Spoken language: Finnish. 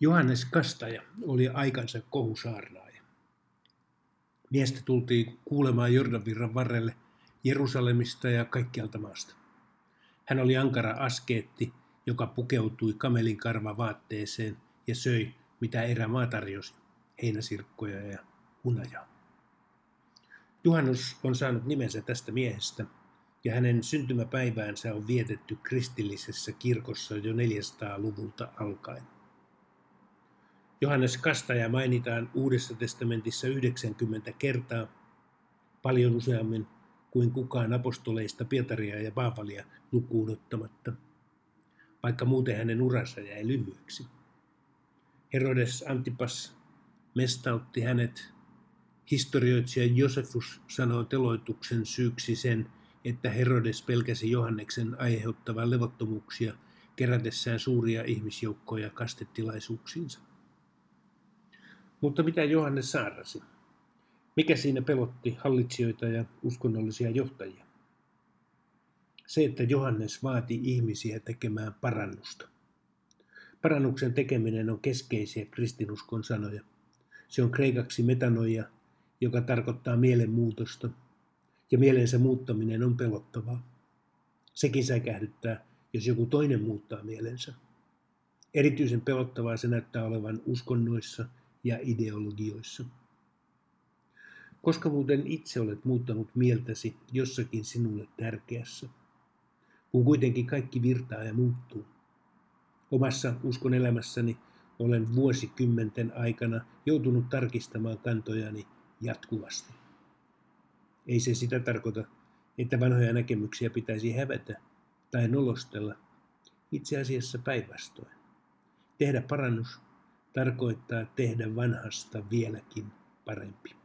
Johannes Kastaja oli aikansa kohusaarnaaja. Miestä tultiin kuulemaan Jordanvirran varrelle Jerusalemista ja kaikkialta maasta. Hän oli ankara askeetti, joka pukeutui kamelin karva vaatteeseen ja söi, mitä erämaa tarjosi, heinäsirkkoja ja hunajaa. Juhannus on saanut nimensä tästä miehestä, ja hänen syntymäpäiväänsä on vietetty kristillisessä kirkossa jo 400-luvulta alkaen. Johannes Kastaja mainitaan Uudessa testamentissa 90 kertaa, paljon useammin kuin kukaan apostoleista Pietaria ja Paavalia lukuun ottamatta, vaikka muuten hänen uransa jäi lyhyeksi. Herodes Antipas mestautti hänet. Historioitsija Josefus sanoo teloituksen syyksi sen, että Herodes pelkäsi Johanneksen aiheuttavan levottomuuksia kerätessään suuria ihmisjoukkoja kastetilaisuuksiinsa. Mutta mitä Johannes saarasi? Mikä siinä pelotti hallitsijoita ja uskonnollisia johtajia? Se, että Johannes vaati ihmisiä tekemään parannusta. Parannuksen tekeminen on keskeisiä kristinuskon sanoja. Se on kreikaksi metanoia, joka tarkoittaa mielenmuutosta, ja mielensä muuttaminen on pelottavaa. Sekin säikähdyttää, jos joku toinen muuttaa mielensä. Erityisen pelottavaa se näyttää olevan uskonnoissa ja ideologioissa. Koska muuten itse olet muuttanut mieltäsi jossakin sinulle tärkeässä, kun kuitenkin kaikki virtaa ja muuttuu. Omassa uskon elämässäni olen vuosikymmenten aikana joutunut tarkistamaan kantojani jatkuvasti. Ei se sitä tarkoita, että vanhoja näkemyksiä pitäisi hävetä tai nolostella. Itse asiassa päinvastoin. Tehdä parannus tarkoittaa tehdä vanhasta vieläkin parempi.